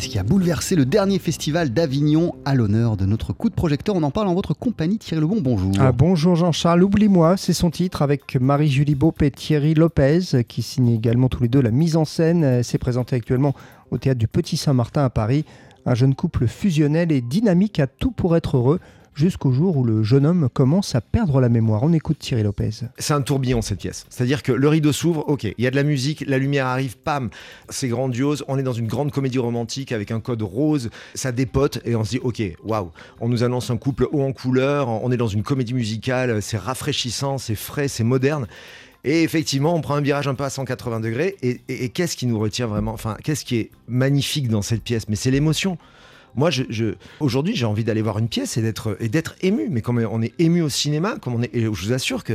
qui a bouleversé le dernier festival d'Avignon à l'honneur de notre coup de projecteur? On en parle en votre compagnie. Thierry Lebon, bonjour. Ah, bonjour Jean-Charles, oublie-moi, c'est son titre avec Marie-Julie Beaup et Thierry Lopez qui signent également tous les deux la mise en scène. C'est présenté actuellement au théâtre du Petit Saint-Martin à Paris. Un jeune couple fusionnel et dynamique à tout pour être heureux jusqu'au jour où le jeune homme commence à perdre la mémoire. On écoute Thierry Lopez. C'est un tourbillon cette pièce. C'est-à-dire que le rideau s'ouvre, ok, il y a de la musique, la lumière arrive, pam, c'est grandiose, on est dans une grande comédie romantique avec un code rose, ça dépote et on se dit, ok, waouh, on nous annonce un couple haut en couleur, on est dans une comédie musicale, c'est rafraîchissant, c'est frais, c'est moderne. Et effectivement, on prend un virage un peu à 180 degrés. Et, qu'est-ce qui nous retient vraiment? Enfin, qu'est-ce qui est magnifique dans cette pièce? Mais c'est l'émotion. Moi, je, aujourd'hui, j'ai envie d'aller voir une pièce et d'être et d'être ému. Mais comme on est ému au cinéma, comme on est, et je vous assure que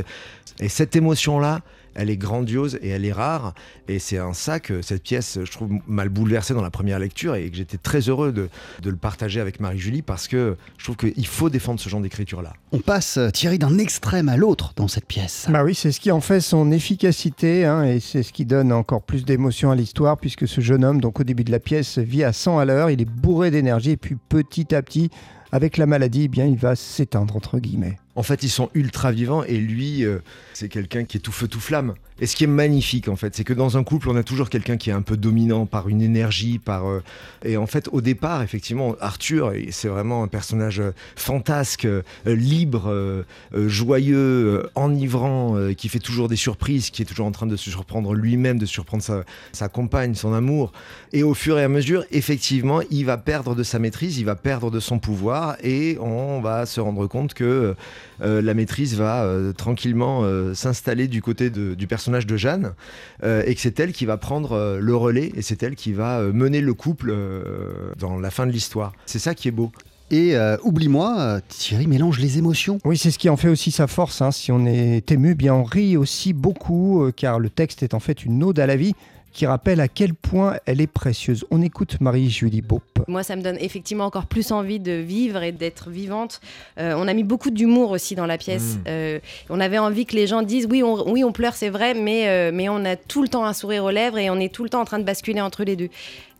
et cette émotion-là, elle est grandiose et elle est rare. Et c'est en ça que cette pièce, je trouve, mal bouleversée dans la première lecture et que j'étais très heureux de, le partager avec Marie-Julie parce que je trouve qu'il faut défendre ce genre d'écriture-là. On passe, euh, Thierry, d'un extrême à l'autre dans cette pièce. Bah oui, c'est ce qui en fait son efficacité hein, et c'est ce qui donne encore plus d'émotion à l'histoire puisque ce jeune homme, donc au début de la pièce, vit à 100 à l'heure, il est bourré d'énergie et puis petit à petit, avec la maladie, eh bien, il va s'éteindre entre guillemets. En fait, ils sont ultra vivants et lui, euh, c'est quelqu'un qui est tout feu tout flamme. Et ce qui est magnifique, en fait, c'est que dans un couple, on a toujours quelqu'un qui est un peu dominant par une énergie, par euh, et en fait, au départ, effectivement, Arthur, c'est vraiment un personnage euh, fantasque, libre, joyeux, enivrant, qui fait toujours des surprises, qui est toujours en train de se surprendre lui-même, de surprendre sa, sa compagne, son amour. Et au fur et à mesure, effectivement, il va perdre de sa maîtrise, il va perdre de son pouvoir, et on va se rendre compte que euh, la maîtrise va euh, tranquillement euh, s'installer du côté du personnage de Jeanne et que c'est elle qui va prendre le relais et c'est elle qui va mener le couple dans la fin de l'histoire. C'est ça qui est beau. Et oublie-moi, Thierry mélange les émotions. Oui, c'est ce qui en fait aussi sa force. Hein. Si on est ému, bien on rit aussi beaucoup, car le texte est en fait une ode à la vie qui rappelle à quel point elle est précieuse. On écoute Marie-Julie Beaup. Moi, ça me donne effectivement encore plus envie de vivre et d'être vivante. Euh, on a mis beaucoup d'humour aussi dans la pièce. Mm. Euh, on avait envie que les gens disent oui, on, oui, on pleure, c'est vrai, mais, euh, mais on a tout le temps un sourire aux lèvres et on est tout le temps en train de basculer entre les deux.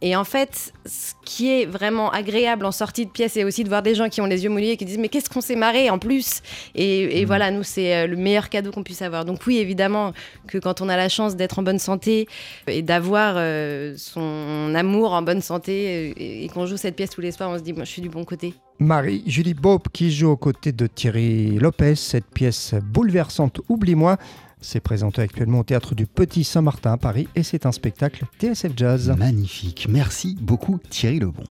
Et en fait, ce qui est vraiment agréable en sortie de pièce, c'est aussi de voir des gens qui ont les yeux mouillés et qui disent mais qu'est-ce qu'on s'est marré en plus? Et, mm. voilà, nous, c'est le meilleur cadeau qu'on puisse avoir. Donc oui, évidemment que quand on a la chance d'être en bonne santé et d'avoir son amour en bonne santé et, qu'on joue cette pièce tous les soirs, on se dit moi, je suis du bon côté. Marie Julie Bob qui joue aux côtés de Thierry Lopez cette pièce bouleversante Oublie-moi c'est présenté actuellement au théâtre du Petit Saint-Martin à Paris et c'est un spectacle TSF Jazz. Magnifique. Merci beaucoup Thierry Lebon.